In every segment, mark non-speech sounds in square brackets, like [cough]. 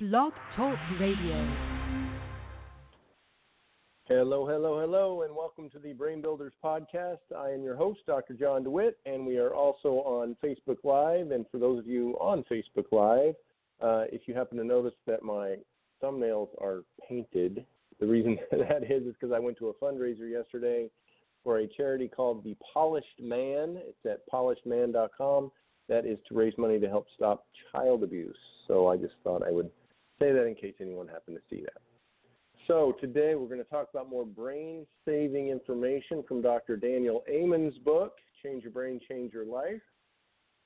Blog Talk Radio. Hello, hello, hello, and welcome to the Brain Builders Podcast. I am your host, Dr. John DeWitt, and we are also on Facebook Live. And for those of you on Facebook Live, uh, if you happen to notice that my thumbnails are painted, the reason [laughs] that is is because I went to a fundraiser yesterday for a charity called The Polished Man. It's at polishedman.com. That is to raise money to help stop child abuse. So I just thought I would say that in case anyone happened to see that. So today we're going to talk about more brain saving information from Dr. Daniel Amen's book, Change Your Brain, Change Your Life.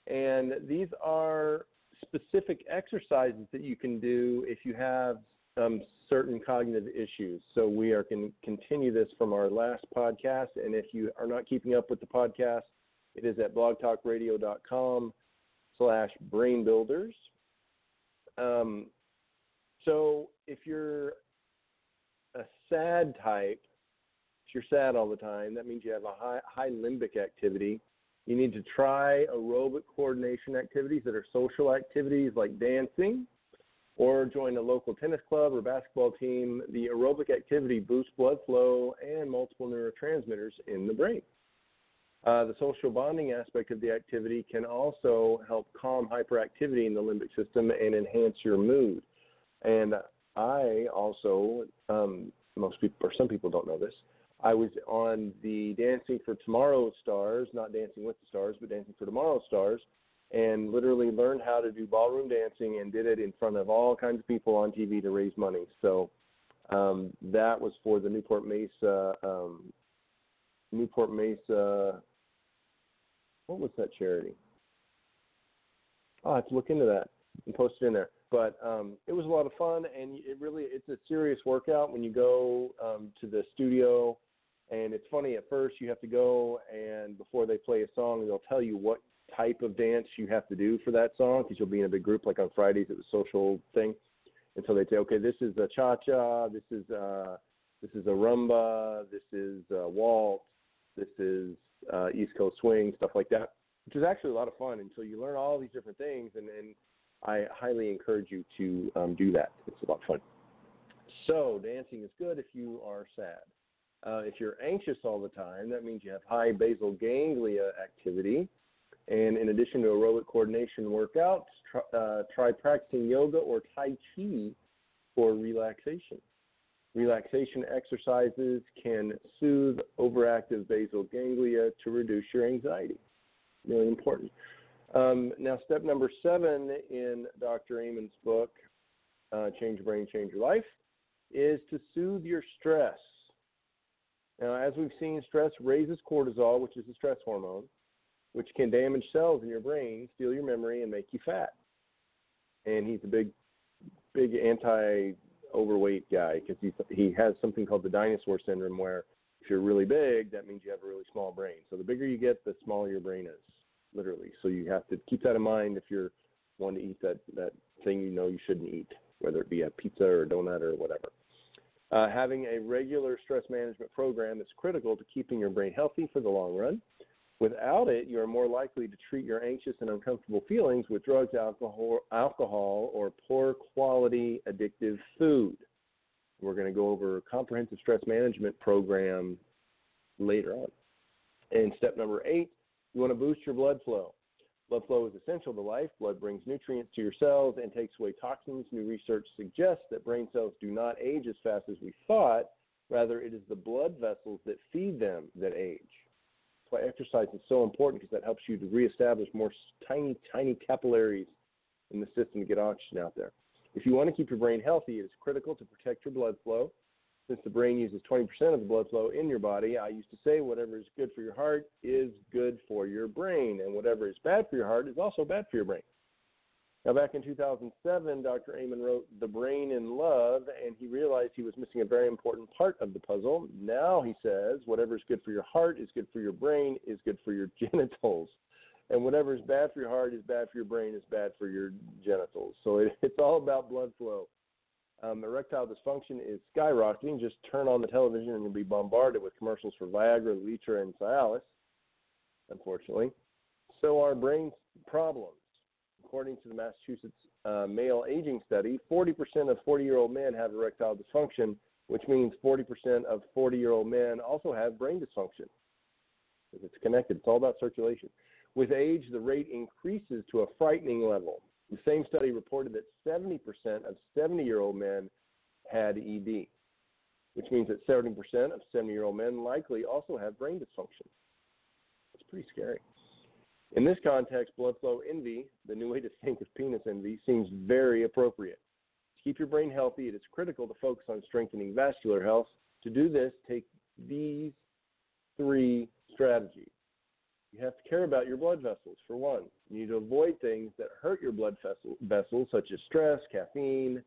And these are specific exercises that you can do if you have um, certain cognitive issues. So we are going to continue this from our last podcast. And if you are not keeping up with the podcast, it is at blogtalkradio.com slash brainbuilders. Um, so if you're a sad type, if you're sad all the time, that means you have a high, high limbic activity. You need to try aerobic coordination activities that are social activities like dancing, or join a local tennis club or basketball team. The aerobic activity boosts blood flow and multiple neurotransmitters in the brain. Uh, the social bonding aspect of the activity can also help calm hyperactivity in the limbic system and enhance your mood. And I also, um, most people, or some people don't know this, I was on the Dancing for Tomorrow Stars, not Dancing with the Stars, but Dancing for Tomorrow Stars, and literally learned how to do ballroom dancing and did it in front of all kinds of people on TV to raise money. So um, that was for the Newport Mesa, um, Newport Mesa. What was that charity? Oh, I have to look into that and post it in there. But um, it was a lot of fun, and it really it's a serious workout when you go um, to the studio. And it's funny at first you have to go and before they play a song, they'll tell you what type of dance you have to do for that song because you'll be in a big group like on Fridays at the social thing. And so they say, okay, this is a cha cha, this is a, this is a rumba, this is a waltz, this is uh, East Coast swing, stuff like that, which is actually a lot of fun. And so you learn all these different things, and, and I highly encourage you to um, do that. It's a lot of fun. So dancing is good if you are sad. Uh, if you're anxious all the time, that means you have high basal ganglia activity. And in addition to aerobic coordination workouts, try, uh, try practicing yoga or Tai Chi for relaxation. Relaxation exercises can soothe overactive basal ganglia to reduce your anxiety. Really important. Um, now, step number seven in Dr. Amen's book, uh, Change Your Brain, Change Your Life, is to soothe your stress. Now, as we've seen, stress raises cortisol, which is a stress hormone which can damage cells in your brain, steal your memory, and make you fat. And he's a big, big anti-overweight guy because he he has something called the dinosaur syndrome, where if you're really big, that means you have a really small brain. So the bigger you get, the smaller your brain is, literally. So you have to keep that in mind if you're wanting to eat that that thing you know you shouldn't eat, whether it be a pizza or a donut or whatever. Uh, having a regular stress management program is critical to keeping your brain healthy for the long run. Without it, you are more likely to treat your anxious and uncomfortable feelings with drugs, alcohol, alcohol or poor quality addictive food. We're going to go over a comprehensive stress management program later on. And step number eight, you want to boost your blood flow. Blood flow is essential to life. Blood brings nutrients to your cells and takes away toxins. New research suggests that brain cells do not age as fast as we thought. Rather, it is the blood vessels that feed them that age That's why exercise is so important because that helps you to reestablish more tiny, tiny capillaries in the system to get oxygen out there. If you want to keep your brain healthy, it is critical to protect your blood flow. Since the brain uses 20% of the blood flow in your body, I used to say whatever is good for your heart is good for your brain, and whatever is bad for your heart is also bad for your brain. Now, back in 2007, Dr. Amen wrote The Brain in Love, and he realized he was missing a very important part of the puzzle. Now he says, whatever is good for your heart is good for your brain, is good for your genitals. And whatever is bad for your heart is bad for your brain, is bad for your genitals. So it, it's all about blood flow. Um, erectile dysfunction is skyrocketing. Just turn on the television and you'll be bombarded with commercials for Viagra, Levitra, and Cialis, unfortunately. So are brain problems according to the Massachusetts uh, male aging study, 40% of 40 year old men have erectile dysfunction, which means 40% of 40 year old men also have brain dysfunction. It's connected, it's all about circulation. With age, the rate increases to a frightening level. The same study reported that 70% of 70 year old men had ED, which means that 70% of 70 year old men likely also have brain dysfunction. It's pretty scary. In this context, blood flow envy, the new way to think of penis envy, seems very appropriate. To keep your brain healthy, it is critical to focus on strengthening vascular health. To do this, take these three strategies. You have to care about your blood vessels, for one. You need to avoid things that hurt your blood vessel, vessels, such as stress, caffeine,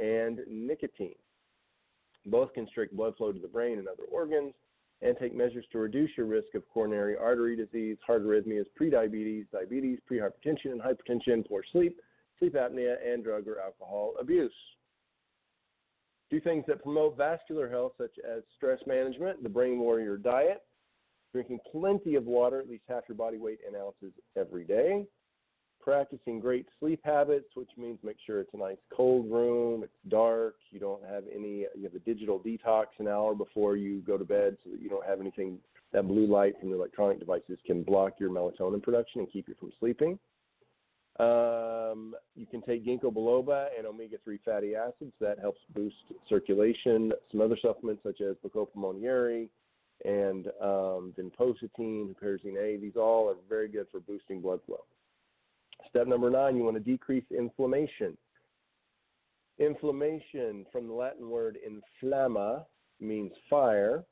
and nicotine. Both constrict blood flow to the brain and other organs, and take measures to reduce your risk of coronary artery disease, heart arrhythmias, prediabetes, diabetes, prehypertension and hypertension, poor sleep, sleep apnea, and drug or alcohol abuse. Do things that promote vascular health, such as stress management, the Brain Warrior diet, drinking plenty of water, at least half your body weight in ounces every day, practicing great sleep habits, which means make sure it's a nice cold room, it's dark, you don't have any, you have a digital detox an hour before you go to bed so that you don't have anything, that blue light from the electronic devices can block your melatonin production and keep you from sleeping. Um, you can take ginkgo biloba and omega 3 fatty acids. That helps boost circulation. Some other supplements, such as Bacopa monnieri and um, vinpocetine, huperzine A, these all are very good for boosting blood flow. Step number nine, you want to decrease inflammation. Inflammation, from the Latin word inflamma, means fire,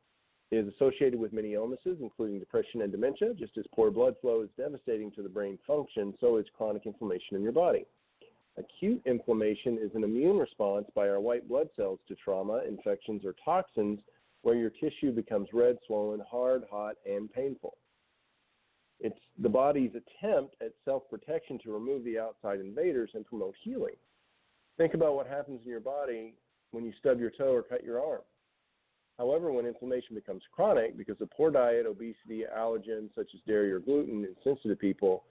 is associated with many illnesses, including depression and dementia. Just as poor blood flow is devastating to the brain function, so is chronic inflammation in your body. Acute inflammation is an immune response by our white blood cells to trauma, infections, or toxins where your tissue becomes red, swollen, hard, hot, and painful. It's the body's attempt at self protection to remove the outside invaders and promote healing. Think about what happens in your body when you stub your toe or cut your arm. However, when inflammation becomes chronic because of poor diet, obesity, allergens such as dairy or gluten in sensitive people,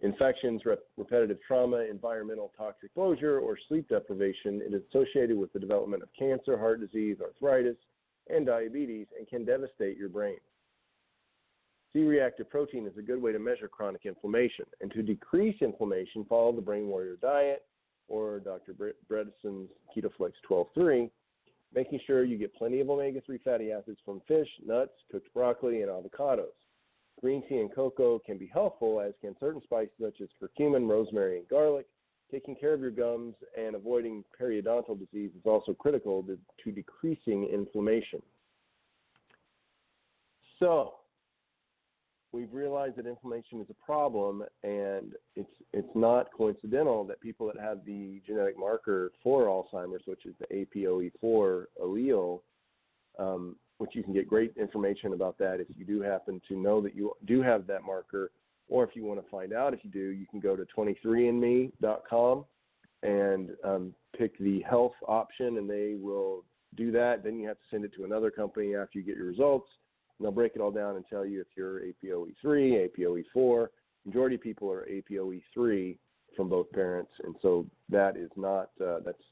infections, rep- repetitive trauma, environmental toxic exposure, or sleep deprivation, it is associated with the development of cancer, heart disease, arthritis, and diabetes and can devastate your brain. C-reactive protein is a good way to measure chronic inflammation. And to decrease inflammation, follow the Brain Warrior diet or Dr. Bredesen's KetoFlex 12.3, making sure you get plenty of omega-3 fatty acids from fish, nuts, cooked broccoli, and avocados. Green tea and cocoa can be helpful, as can certain spices such as curcumin, rosemary, and garlic. Taking care of your gums and avoiding periodontal disease is also critical to, to decreasing inflammation. So, we've realized that inflammation is a problem, and it's it's not coincidental that people that have the genetic marker for Alzheimer's, which is the APOE4 allele, um, which you can get great information about that if you do happen to know that you do have that marker, or if you want to find out if you do, you can go to 23andme.com and um, pick the health option, and they will do that. Then you have to send it to another company after you get your results and they'll break it all down and tell you if you're APOE3, APOE4. Majority of people are APOE3 from both parents, and so that is not uh, that's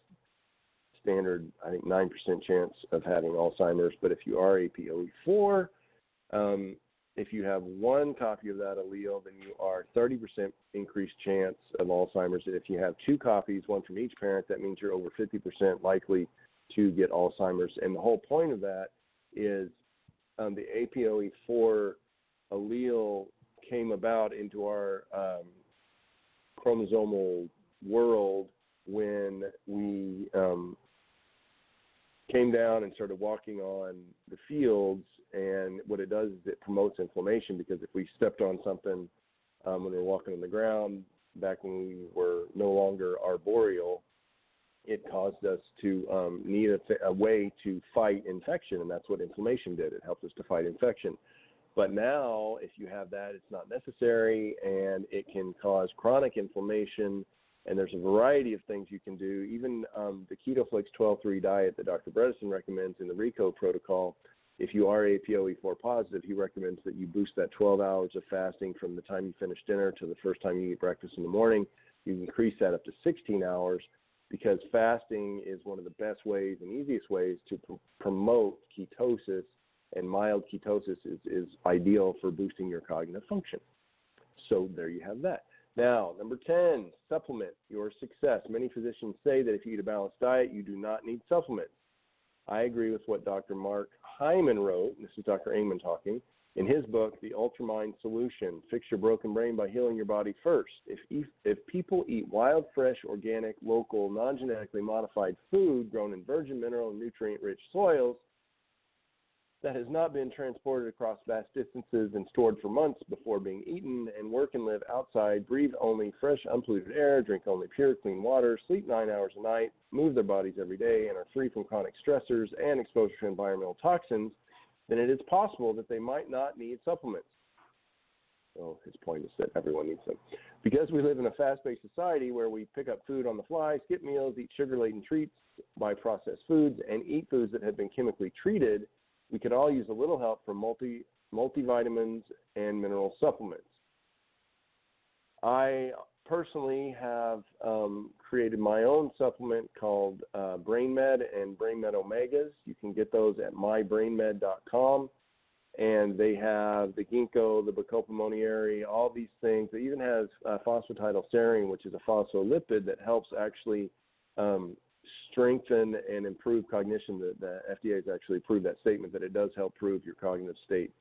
standard. I think nine percent chance of having Alzheimer's. But if you are APOE4, um, if you have one copy of that allele, then you are 30% increased chance of Alzheimer's. And if you have two copies, one from each parent, that means you're over 50% likely to get Alzheimer's. And the whole point of that is um, the APOE4 allele came about into our um, chromosomal world when we um, came down and started walking on the fields. And what it does is it promotes inflammation because if we stepped on something um, when we were walking on the ground back when we were no longer arboreal, it caused us to um, need a, th- a, way to fight infection, and that's what inflammation did. It helped us to fight infection. But now, if you have that, it's not necessary, and it can cause chronic inflammation. And there's a variety of things you can do. Even um, the KetoFlex 12-3 diet that Dr. Bredesen recommends in the ReCODE protocol. If you are APOE4 positive, he recommends that you boost that 12 hours of fasting from the time you finish dinner to the first time you eat breakfast in the morning You increase that up to 16 hours because fasting is one of the best ways and easiest ways to pr- promote ketosis, and mild ketosis is, is ideal for boosting your cognitive function. So there you have that. Now, number 10, supplement your success. Many physicians say that if you eat a balanced diet, you do not need supplements. I agree with what Dr. Mark Hyman wrote. This is Dr. Amen talking. In his book, The Ultramind Solution Fix Your Broken Brain by Healing Your Body First. If, if people eat wild, fresh, organic, local, non genetically modified food grown in virgin mineral and nutrient rich soils, that has not been transported across vast distances and stored for months before being eaten, and work and live outside, breathe only fresh, unpolluted air, drink only pure, clean water, sleep nine hours a night, move their bodies every day, and are free from chronic stressors and exposure to environmental toxins, then it is possible that they might not need supplements. Well, his point is that everyone needs them. Because we live in a fast paced society where we pick up food on the fly, skip meals, eat sugar laden treats, buy processed foods, and eat foods that have been chemically treated, we could all use a little help from multi multivitamins and mineral supplements. I personally have um, created my own supplement called uh, BrainMed and BrainMed Omegas. You can get those at mybrainmed.com. And they have the ginkgo, the Bacopa monnieri, all these things. It even has uh, phosphatidylserine, which is a phospholipid that helps actually um, strengthen and improve cognition. The, the FDA has actually approved that statement that it does help prove your cognitive state.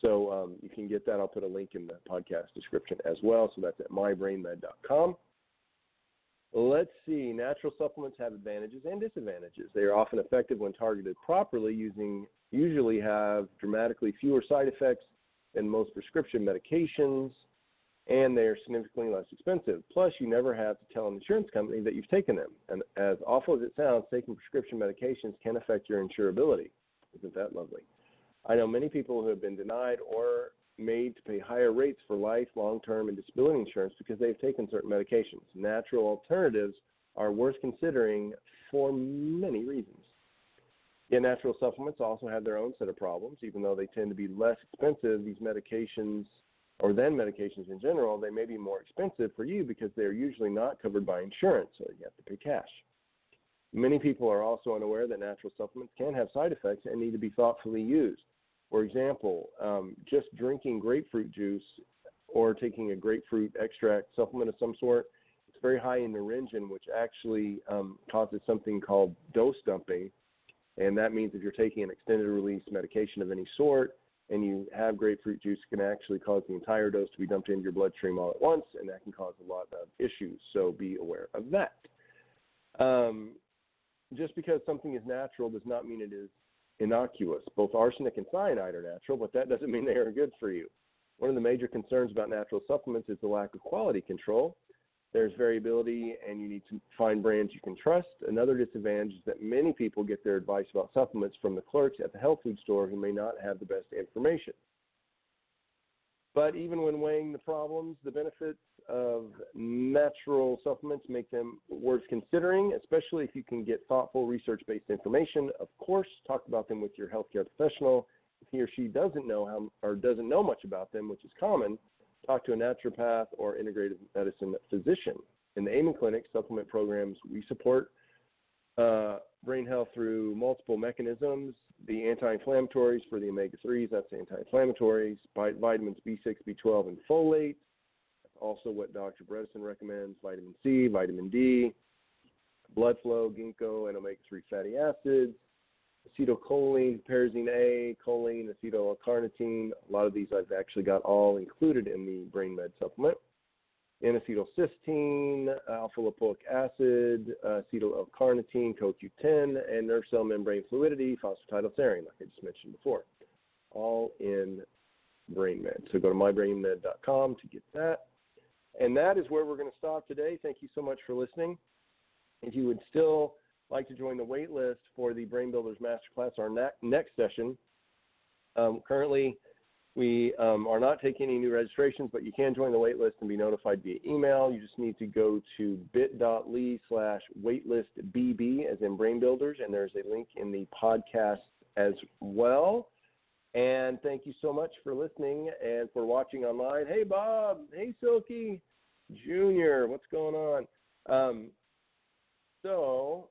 So um, you can get that. I'll put a link in the podcast description as well. So that's at mybrainmed.com. Let's see. Natural supplements have advantages and disadvantages. They are often effective when targeted properly, using usually have dramatically fewer side effects than most prescription medications and they are significantly less expensive. Plus, you never have to tell an insurance company that you've taken them. And as awful as it sounds, taking prescription medications can affect your insurability. Isn't that lovely? I know many people who have been denied or made to pay higher rates for life, long term, and disability insurance because they've taken certain medications. Natural alternatives are worth considering for many reasons. Yet natural supplements also have their own set of problems. Even though they tend to be less expensive, these medications or then medications in general, they may be more expensive for you because they're usually not covered by insurance, so you have to pay cash. Many people are also unaware that natural supplements can have side effects and need to be thoughtfully used. For example, um, just drinking grapefruit juice or taking a grapefruit extract supplement of some sort, it's very high in naringin, which actually um, causes something called dose dumping. And that means if you're taking an extended release medication of any sort, and you have grapefruit juice, can actually cause the entire dose to be dumped into your bloodstream all at once, and that can cause a lot of issues. So be aware of that. Um, just because something is natural does not mean it is innocuous. Both arsenic and cyanide are natural, but that doesn't mean they are good for you. One of the major concerns about natural supplements is the lack of quality control. There's variability, and you need to find brands you can trust. Another disadvantage is that many people get their advice about supplements from the clerks at the health food store who may not have the best information. But even when weighing the problems, the benefits of natural supplements make them worth considering, especially if you can get thoughtful research based information. Of course, talk about them with your healthcare professional. If he or she doesn't know how or doesn't know much about them, which is common, talk to a naturopath or integrative medicine physician. In the Amen Clinic supplement programs, we support uh, brain health through multiple mechanisms. The anti-inflammatories for the omega-3s, that's the anti-inflammatories, vitamins B6, B12, and folate. Also what Dr. Bredesen recommends, vitamin C, vitamin D, blood flow, ginkgo, and omega-3 fatty acids, acetylcholine, huperzine A, choline, acetyl carnitine. A lot of these I've actually got all included in the Brain Med supplement. N-acetylcysteine, alpha lipoic acid, acetyl L-carnitine, CoQ10, and nerve cell membrane fluidity, phosphatidylserine, like I just mentioned before. All in BrainMed. So go to mybrainmed.com to get that. And that is where we're going to stop today. Thank you so much for listening. If you would still like to join the wait list for the Brain Builders Masterclass, our next session. Um, currently, we um, are not taking any new registrations, but you can join the wait list and be notified via email. You just need to go to bit.ly slash waitlistbb, as in Brain Builders, and there's a link in the podcast as well. And thank you so much for listening and for watching online. Hey, Bob. Hey, Silky. Junior, what's going on? Um, so